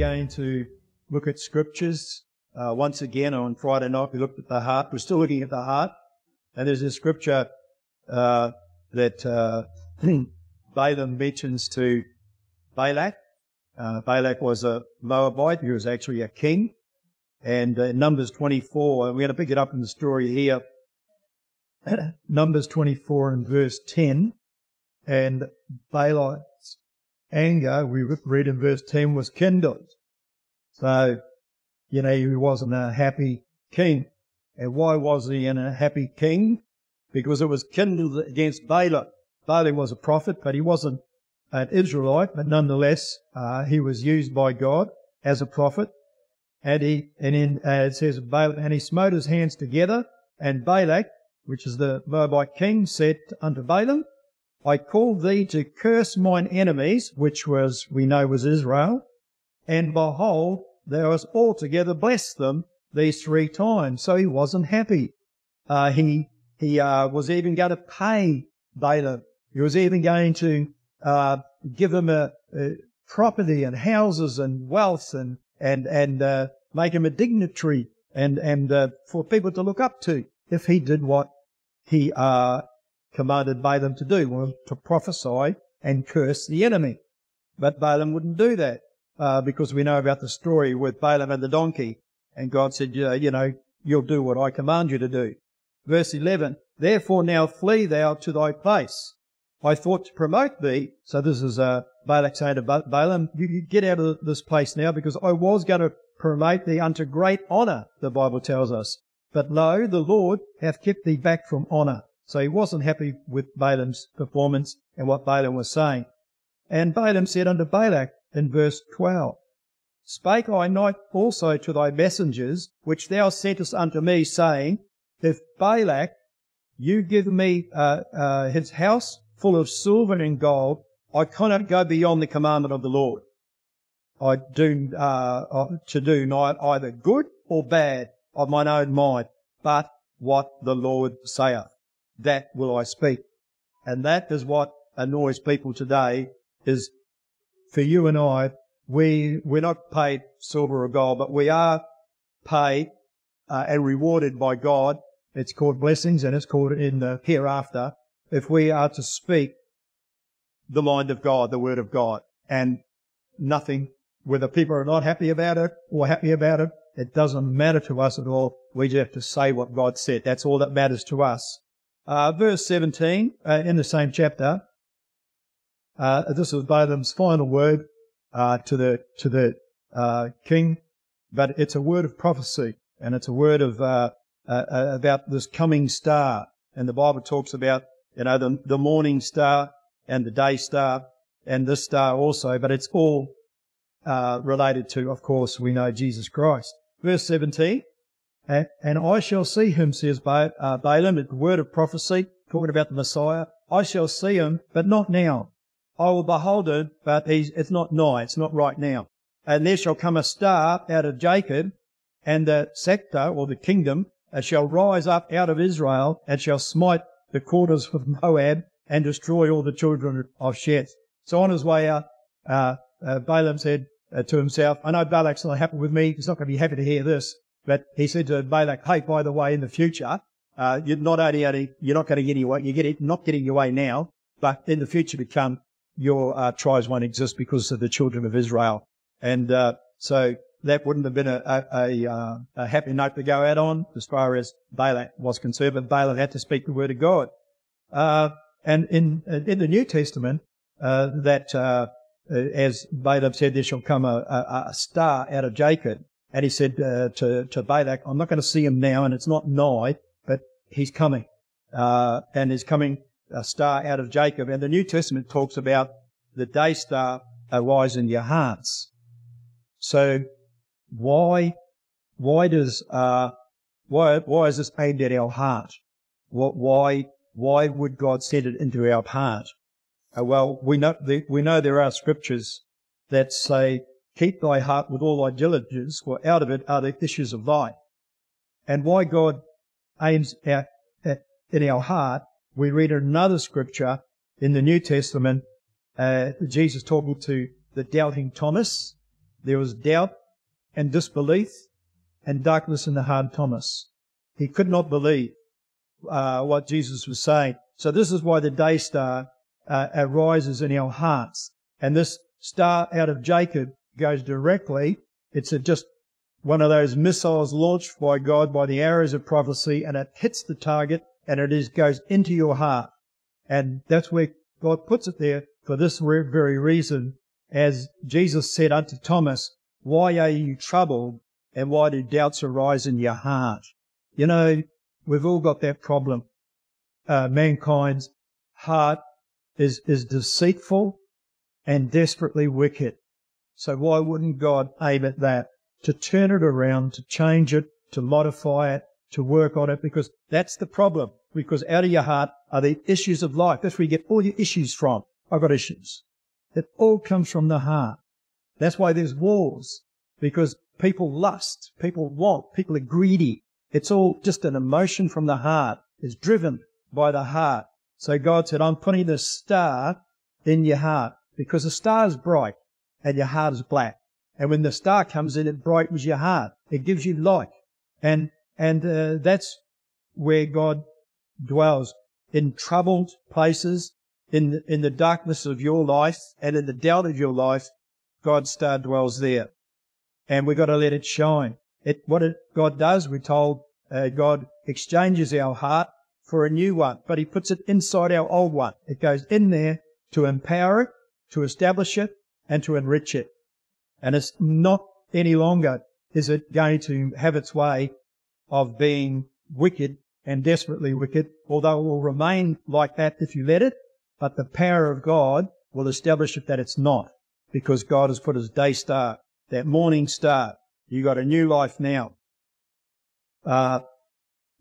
going to look at scriptures. Uh, once again, on Friday night, we looked at the heart. We're still looking at the heart. And there's a scripture uh, that uh, Balaam mentions to Balak. Uh, Balak was a Moabite. He was actually a king. And uh, Numbers 24, we're going to pick it up in the story here. Numbers 24 and verse 10. And Balak's anger, we read in verse 10, was kindled. So, you know, he wasn't a happy king. And why was he in a happy king? Because it was kindled against Balaam. Balaam was a prophet, but he wasn't an Israelite, but nonetheless, uh, he was used by God as a prophet. And he, and in, uh, it says, Balaam, and he smote his hands together, and Balak, which is the Moabite king, said unto Balaam, I called thee to curse mine enemies, which was, we know was Israel, and behold, thou hast altogether blessed them these three times. So he wasn't happy. Uh, he, he, uh, was even going to pay Balaam. He was even going to, uh, give him a, a, property and houses and wealth and, and, and, uh, make him a dignitary and, and, uh, for people to look up to if he did what he, uh, commanded Balaam to do, well, to prophesy and curse the enemy. But Balaam wouldn't do that, uh, because we know about the story with Balaam and the donkey. And God said, uh, you know, you'll do what I command you to do. Verse 11, Therefore now flee thou to thy place. I thought to promote thee. So this is uh, Balak saying to Balaam, you, you get out of this place now because I was going to promote thee unto great honour, the Bible tells us. But lo, the Lord hath kept thee back from honour. So he wasn't happy with Balaam's performance and what Balaam was saying. And Balaam said unto Balak in verse 12, Spake I not also to thy messengers, which thou sentest unto me, saying, If Balak, you give me uh, uh, his house full of silver and gold, I cannot go beyond the commandment of the Lord. I do uh, uh to do not either good or bad of mine own mind, but what the Lord saith that will I speak. And that is what annoys people today is for you and I, we, we're not paid silver or gold, but we are paid uh, and rewarded by God. It's called blessings and it's called in the hereafter if we are to speak the mind of God, the word of God and nothing, whether people are not happy about it or happy about it, it doesn't matter to us at all. We just have to say what God said. That's all that matters to us. Uh, verse 17 uh, in the same chapter. Uh, this is Balaam's final word uh, to the to the uh, king, but it's a word of prophecy and it's a word of uh, about this coming star. And the Bible talks about you know the, the morning star and the day star and this star also, but it's all related to, of course, we know Jesus Christ. Verse 17. And, and I shall see him, says ba- uh, Balaam, the word of prophecy, talking about the Messiah. I shall see him, but not now. I will behold him, but it's not nigh, it's not right now. And there shall come a star out of Jacob, and the scepter, or the kingdom, uh, shall rise up out of Israel, and shall smite the quarters of Moab, and destroy all the children of Sheth. So on his way out, uh, uh, Balaam said uh, to himself, I know Balak's not happy with me. He's not going to be happy to hear this. But he said to Balak, hey, by the way, in the future, uh, you're not only, only you're not going to get your way, you get it, not getting your way now, but in the future to come, your uh, tribes won't exist because of the children of Israel. And uh, so that wouldn't have been a, a, a, uh, a, happy note to go out on as far as Balak was concerned, but Balak had to speak the word of God. Uh, and in in the New Testament, uh, that uh, as Balaam said, there shall come a, a, star out of Jacob. And he said uh, to, to Balak, I'm not going to see him now, and it's not nigh, but he's coming. Uh, and he's coming a star out of Jacob. And the New Testament talks about the day star arise in your hearts. So why, why does, uh, why, why is this aimed at our heart? What, why, why would God send it into our heart? Uh, well, we know, the, we know there are scriptures that say Keep thy heart with all thy diligence, for out of it are the issues of life. And why God aims at, in our heart, we read another scripture in the New Testament, uh, Jesus talking to the doubting Thomas, there was doubt and disbelief and darkness in the heart of Thomas. He could not believe uh, what Jesus was saying. So this is why the day star uh, arises in our hearts. And this star out of Jacob goes directly. It's a, just one of those missiles launched by God by the arrows of prophecy and it hits the target and it is, goes into your heart. And that's where God puts it there for this very reason. As Jesus said unto Thomas, why are you troubled and why do doubts arise in your heart? You know, we've all got that problem. Uh, mankind's heart is, is deceitful and desperately wicked. So why wouldn't God aim at that? To turn it around, to change it, to modify it, to work on it, because that's the problem. Because out of your heart are the issues of life. That's where you get all your issues from. I've got issues. It all comes from the heart. That's why there's wars. Because people lust, people want, people are greedy. It's all just an emotion from the heart. It's driven by the heart. So God said, I'm putting the star in your heart because the star is bright and your heart is black. And when the star comes in, it brightens your heart. It gives you light. And, and, uh, that's where God dwells in troubled places, in the, in the darkness of your life and in the doubt of your life. God's star dwells there. And we've got to let it shine. It, what it, God does, we're told, uh, God exchanges our heart for a new one, but he puts it inside our old one. It goes in there to empower it, to establish it, and to enrich it. And it's not any longer is it going to have its way of being wicked and desperately wicked, although it will remain like that if you let it, but the power of God will establish it that it's not, because God has put his day star, that morning star. You got a new life now. Uh,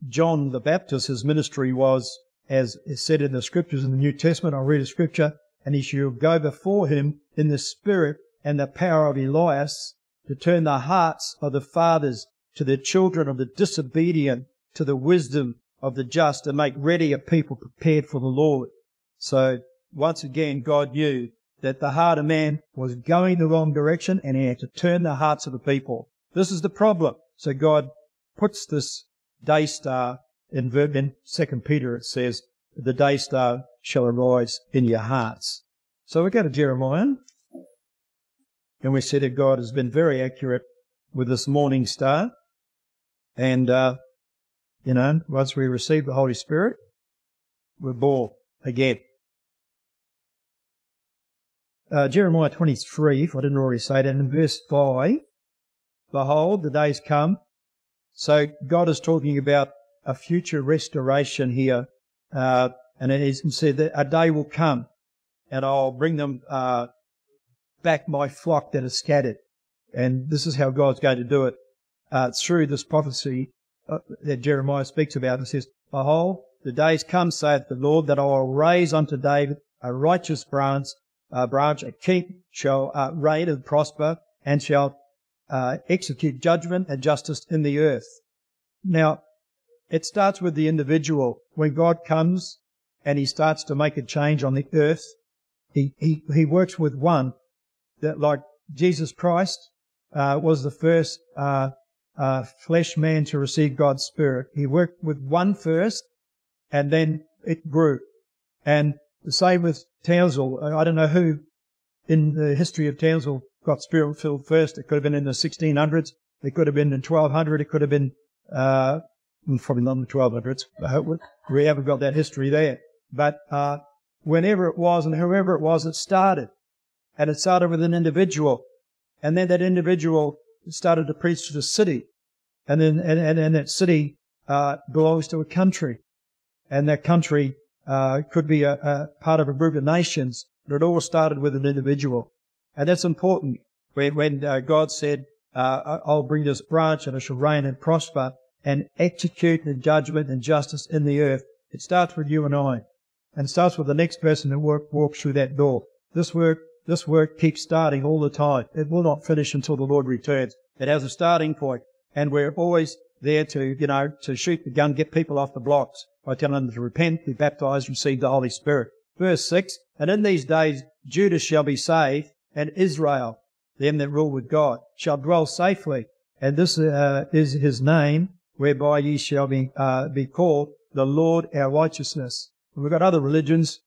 John the Baptist, his ministry was, as is said in the scriptures in the New Testament, I'll read a scripture, and he shall go before him in the spirit and the power of Elias to turn the hearts of the fathers to the children of the disobedient to the wisdom of the just and make ready a people prepared for the Lord. So once again, God knew that the heart of man was going the wrong direction and he had to turn the hearts of the people. This is the problem. So God puts this day star in, in 2 Peter it says, the day star shall arise in your hearts. So we go to Jeremiah, and we see that God has been very accurate with this morning star. And, uh, you know, once we receive the Holy Spirit, we're born again. Uh, Jeremiah 23, if I didn't already say that, in verse 5, Behold, the days come so God is talking about a future restoration here, uh, and he said that a day will come, and I'll bring them uh, back my flock that is scattered. And this is how God's going to do it uh, through this prophecy uh, that Jeremiah speaks about. and says, "Behold, the days come," saith the Lord, "that I will raise unto David a righteous branch, a branch, a king shall uh, reign and prosper, and shall uh, execute judgment and justice in the earth. Now, it starts with the individual. When God comes and he starts to make a change on the earth, he, he, he works with one that like Jesus Christ uh, was the first uh, uh, flesh man to receive God's Spirit. He worked with one first and then it grew. And the same with Townsville. I don't know who in the history of Townsville got spirit filled first. It could have been in the 1600s. It could have been in 1200. It could have been, uh, probably not in the 1200s. We haven't got that history there. But, uh, whenever it was and whoever it was, it started. And it started with an individual. And then that individual started to preach to the city. And then, and, and, and that city, uh, belongs to a country. And that country, uh, could be a, a part of a group of nations. But it all started with an individual. And that's important. When, when uh, God said, uh, I'll bring this branch and it shall reign and prosper and execute the judgment and justice in the earth. It starts with you and I. And starts with the next person work, walks through that door. This work, this work keeps starting all the time. It will not finish until the Lord returns. It has a starting. And we're always there to, you know, to shoot the gun, get people off the blocks by telling them to repent, be baptized, receive the Holy Spirit. Verse 6, And in these days Judah shall be saved, and Israel. them that rule with God, shall dwell safely. And this uh, is his name, whereby ye shall be, uh, be called the Lord our righteousness. We've got other religions.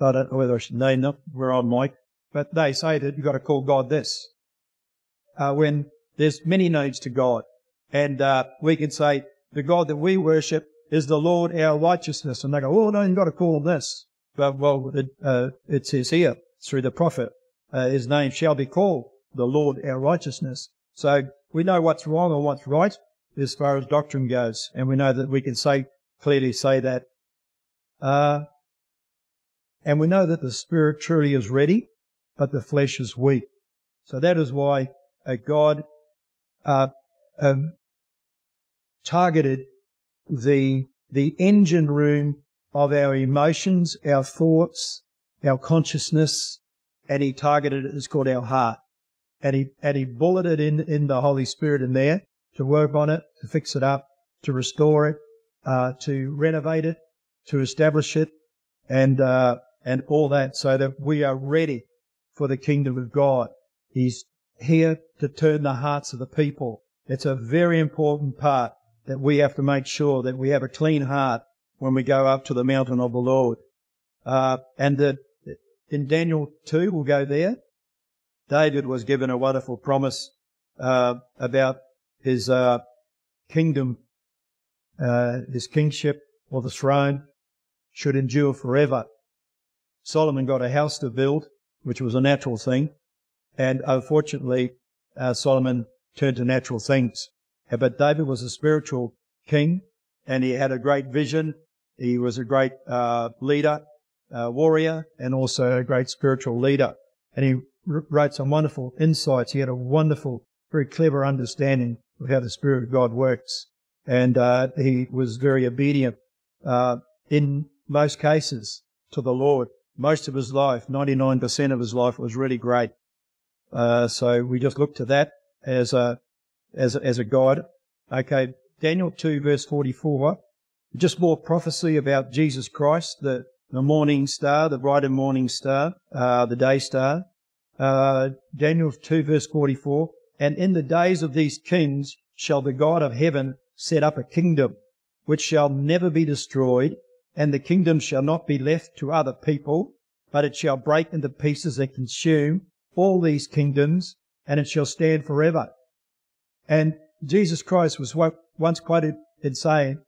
I don't know whether I should name them. We're on mic. But they say that you've got to call God this. Uh, when there's many names to God. And uh, we can say, the God that we worship is the Lord our righteousness. And they go, oh, no, you've got to call him this. But, well, it, uh, it says here through the prophet, uh, his name shall be called the Lord our righteousness. So we know what's wrong and what's right as far as doctrine goes. And we know that we can say, clearly say that. Uh, and we know that the spirit truly is ready, but the flesh is weak. So that is why uh, God uh, um, targeted the the engine room of our emotions, our thoughts, our consciousness, and he targeted it. It's called our heart, and he and he bulleted in in the Holy Spirit in there to work on it, to fix it up, to restore it, uh, to renovate it, to establish it, and uh, and all that, so that we are ready for the kingdom of God. He's here to turn the hearts of the people. It's a very important part that we have to make sure that we have a clean heart when we go up to the mountain of the Lord. Uh, and that in Daniel 2, we'll go there. David was given a wonderful promise uh, about his uh, kingdom, uh, his kingship or the throne should endure forever. Solomon got a house to build, which was a natural thing, and unfortunately, uh, Solomon turned to natural things. But David was a spiritual king and he had a great vision. He was a great uh, leader, uh, warrior, and also a great spiritual leader. And he wrote some wonderful insights. He had a wonderful, very clever understanding of how the Spirit of God works. And uh, he was very obedient uh, in most cases to the Lord. Most of his life, 99% of his life, was really great. Uh, so we just look to that as a as a, as a guide. Okay, Daniel 2 verse 44, just more prophecy about Jesus Christ, the, the morning star, the bright and morning star, uh, the day star. Uh, Daniel 2 verse 44, and in the days of these kings shall the God of heaven set up a kingdom which shall never be destroyed, and the kingdom shall not be left to other people, but it shall break into pieces and consume all these kingdoms, and it shall stand forever. And Jesus Christ was once quoted in saying,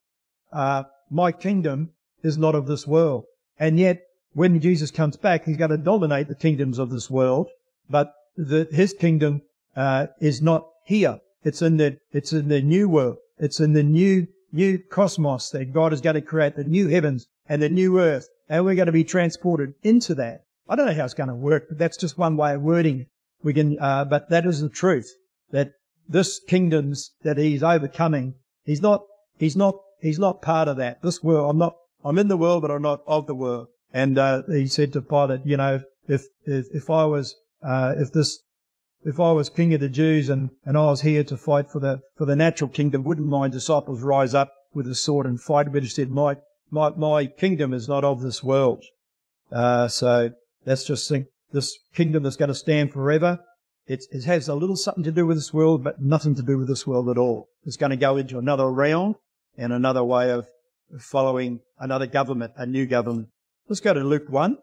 uh, my kingdom is not of this world. And yet, when Jesus comes back, he's going to dominate the kingdoms of this world, but the, his kingdom uh, is not here. It's in the it's in the new world. It's in the new new cosmos that God is going to create the new heavens and the new earth, and we're going to be transported into that. I don't know how it's going to work, but that's just one way of wording. We can, uh, but that is the truth that this kingdoms that he's overcoming, he's not, he's not, he's not part of that. This world, I'm not, I'm in the world, but I'm not of the world. And, uh, he said to Pilate, you know, if, if, if I was, uh, if this, if I was king of the Jews and, and I was here to fight for the, for the natural kingdom, wouldn't my disciples rise up with a sword and fight? But he said, my, my, my kingdom is not of this world. Uh, so that's just think this kingdom that's going to stand forever. It, it has a little something to do with this world, but nothing to do with this world at all. It's going to go into another realm and another way of following another government, a new government. Let's go to Luke 1.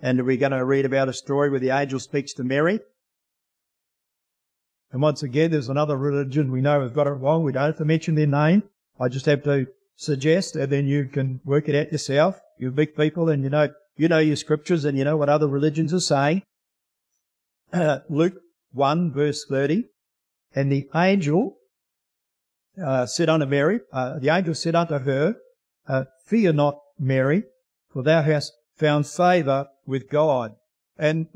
And we're going to read about a story where the angel speaks to Mary. And once again, there's another religion we know we've got it wrong. We don't have to mention their name. I just have to suggest, and then you can work it out yourself. You're big people, and you know you know your scriptures, and you know what other religions are saying uh, Luke 1 verse 30. And the angel uh, said unto Mary, uh, the angel said unto her, uh, Fear not, Mary, for thou hast found favour with God. And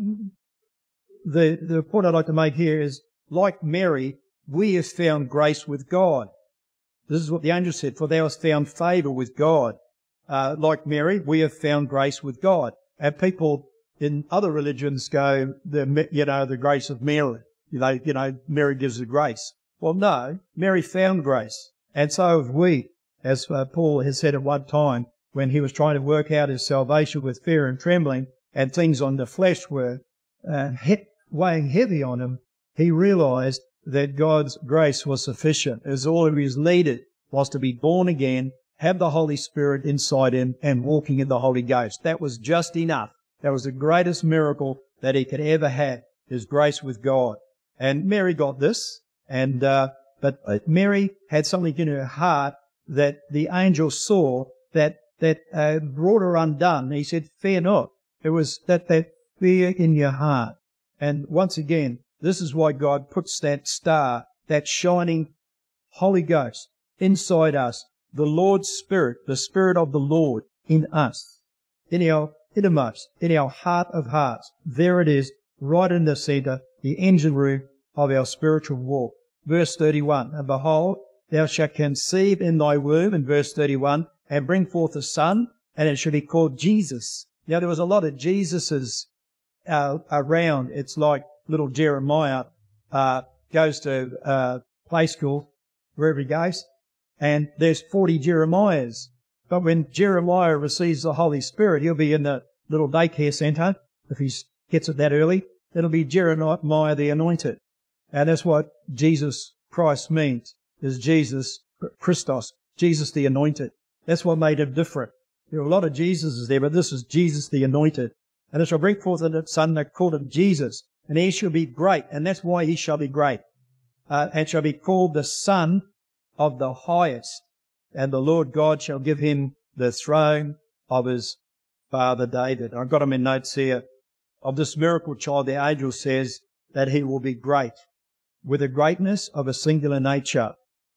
the, the point I'd like to make here is, like Mary, we have found grace with God. This is what the angel said, for thou hast found favour with God. Uh, like Mary, we have found grace with God. And people in other religions go the you know the grace of Mary. You know, you know Mary gives the grace. Well, no, Mary found grace, and so have we, as uh, Paul has said at one time when he was trying to work out his salvation with fear and trembling, and things on the flesh were uh, weighing heavy on him, he realized that God's grace was sufficient. As all he was needed was to be born again, have the Holy Spirit inside him, and walking in the Holy Ghost. That was just enough. That was the greatest miracle that he could ever have, his grace with God. And Mary got this, and uh, but Mary had something in her heart that the angel saw that that uh, brought her undone. He said, "Fear not." It was that that fear in your heart. And once again, this is why God puts that star, that shining Holy Ghost inside us, the Lord's Spirit, the Spirit of the Lord in us, in our innermost, in our heart of hearts. There it is, right in the center, the engine room of our spiritual walk. Verse 31, and behold, thou shalt conceive in thy womb, in verse 31, and bring forth a son, and it should be called Jesus. Now there was a lot of Jesuses uh, around. It's like little Jeremiah uh, goes to uh, play school wherever he goes, and there's 40 Jeremiahs. But when Jeremiah receives the Holy Spirit, he'll be in the little daycare center if he gets it that early. It'll be Jeremiah the Anointed, and that's what Jesus Christ means. Is Jesus Christos, Jesus the Anointed? That's what made him different. There are a lot of Jesuses there, but this is Jesus the Anointed. And it shall bring forth a son that called him Jesus, and he shall be great, and that's why he shall be great, uh, and shall be called the Son of the Highest. And the Lord God shall give him the throne of his father David. I've got them in notes here. Of this miracle child, the angel says that he will be great, with a greatness of a singular nature,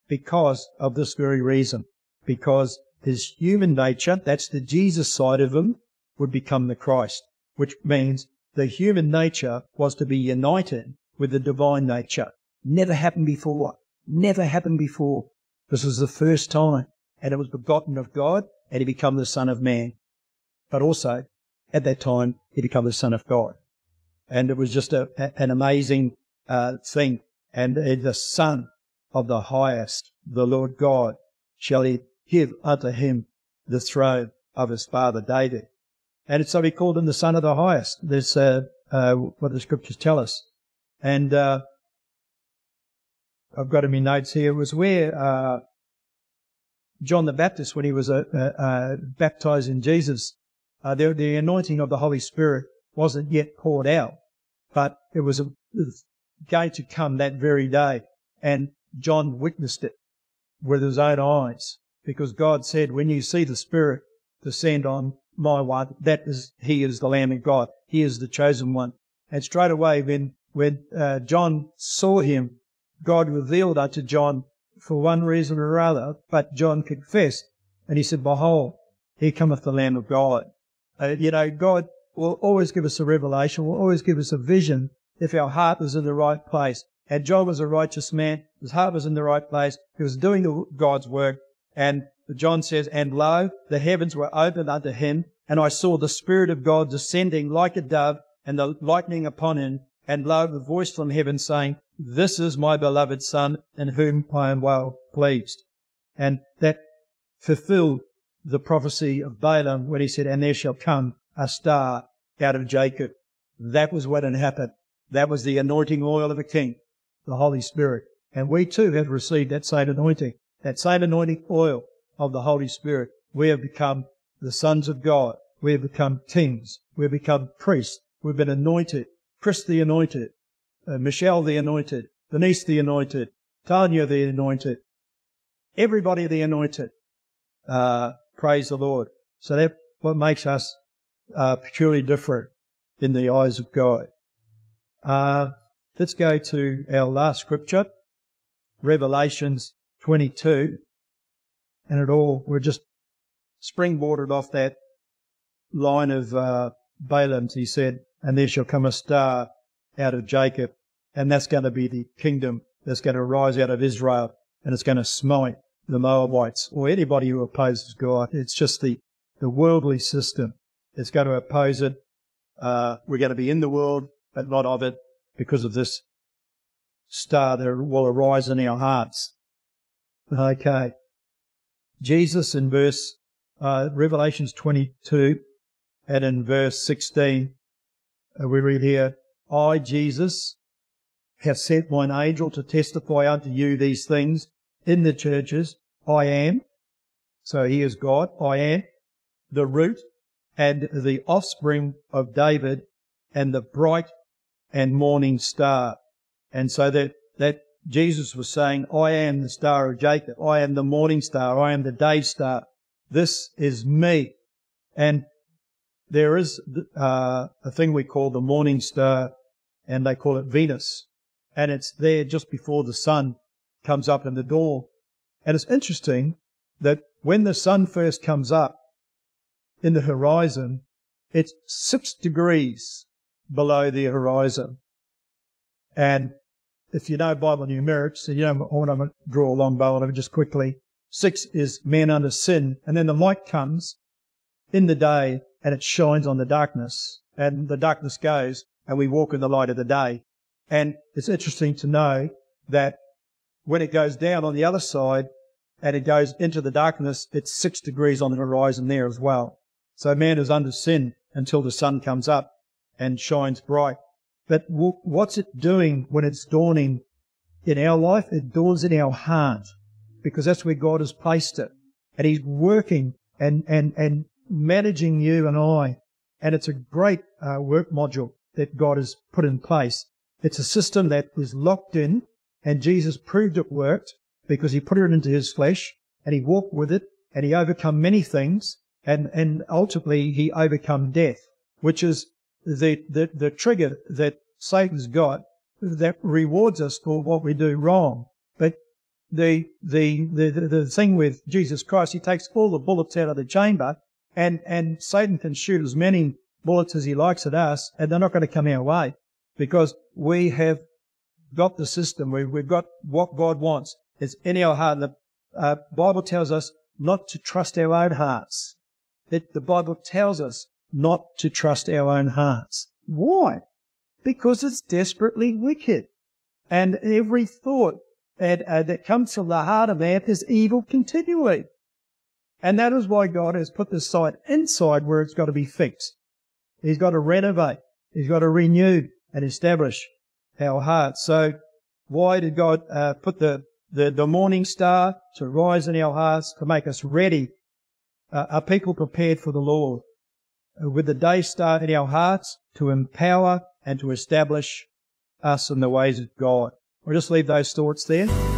because of this very reason. Because his human nature, that's the Jesus side of him, would become the Christ, which means the human nature was to be united with the divine nature. Never happened before. Never happened before. This was the first time. And it was begotten of God, and he became the Son of Man. But also, at that time, he became the Son of God. And it was just a, an amazing uh, thing. And the Son of the highest, the Lord God, shall he give unto him the throne of his father David. And so he called him the Son of the Highest. There's uh, uh, what the scriptures tell us. And uh, I've got in my notes here was where uh, John the Baptist, when he was uh, uh, baptized in Jesus, the, the anointing of the Holy Spirit wasn't yet poured out, but it was, a, it was going to come that very day. And John witnessed it with his own eyes because God said, when you see the Spirit descend on my one, that is, he is the Lamb of God. He is the chosen one. And straight away, when, when uh, John saw him, God revealed unto John for one reason or other, but John confessed, and he said, Behold, here cometh the Lamb of God. Uh, you know, God will always give us a revelation, will always give us a vision if our heart is in the right place. And John was a righteous man, his heart was in the right place, he was doing the, God's work, and John says, And lo, the heavens were opened unto him, and I saw the Spirit of God descending like a dove, and the lightning upon him, and lo, the voice from heaven saying, This is my beloved Son, in whom I am well pleased. And that fulfilled the prophecy of Balaam when he said, And there shall come a star out of Jacob. That was what had happened. That was the anointing oil of a king, the Holy Spirit. And we too have received that same anointing, that same anointing oil of the Holy Spirit. We have become the sons of God. We have become kings. We have become priests. We've been anointed. Chris the anointed. Uh, Michelle the anointed. Denise the anointed. Tanya the anointed. Everybody the anointed. Uh, praise the Lord. So that's what makes us uh, peculiarly different in the eyes of God. Uh, let's go to our last scripture, Revelations 22. And it all, we're just springboarded off that line of uh, Balaam's. He said, and there shall come a star out of Jacob, and that's going to be the kingdom that's going to rise out of Israel, and it's going to smite the Moabites or anybody who opposes God. It's just the, the worldly system. that's going to oppose it. Uh, we're going to be in the world, but not of it because of this star that will arise in our hearts. Okay. Jesus in verse, uh, Revelations 22 and in verse 16, uh, we read here, I, Jesus, have sent mine angel to testify unto you these things in the churches. I am. So he is God. I am the root and the offspring of David and the bright and morning star. And so that, that Jesus was saying, I am the star of Jacob. I am the morning star. I am the day star. This is me. And there is uh, a thing we call the morning star, and they call it Venus. And it's there just before the sun comes up in the dawn. And it's interesting that when the sun first comes up in the horizon, it's six degrees below the horizon. And if you know Bible numerics, you don't want to draw a long bow it just quickly. Six is man under sin. And then the light comes in the day and it shines on the darkness and the darkness goes and we walk in the light of the day. And it's interesting to know that when it goes down on the other side and it goes into the darkness, it's six degrees on the horizon there as well. So man is under sin until the sun comes up and shines bright. But what's it doing when it's dawning in our life? It dawns in our heart because that's where God has placed it. And He's working and, and, and managing you and I. And it's a great uh, work module that God has put in place. It's a system that was locked in and Jesus proved it worked because he put it into his flesh and he walked with it and he overcome many things and, and ultimately he overcome death, which is the, the, the trigger that Satan's got that rewards us for what we do wrong. But the, the, the, the thing with Jesus Christ, he takes all the bullets out of the chamber and, and Satan can shoot as many bullets as he likes at us and they're not going to come our way because we have got the system. We've, we've got what God wants. It's in our heart. The uh, Bible tells us not to trust our own hearts. That the Bible tells us not to trust our own hearts. Why? Because it's desperately wicked. And every thought that, uh, that comes from the heart of man is evil continually. And that is why God has put the site inside where it's got to be fixed. He's got to renovate. He's got to renew and establish our hearts. So why did God uh, put the, the, the morning star to rise in our hearts to make us ready? Uh, are people prepared for the Lord? Uh, with the day star in our hearts to empower and to establish us in the ways of God. We'll just leave those thoughts there.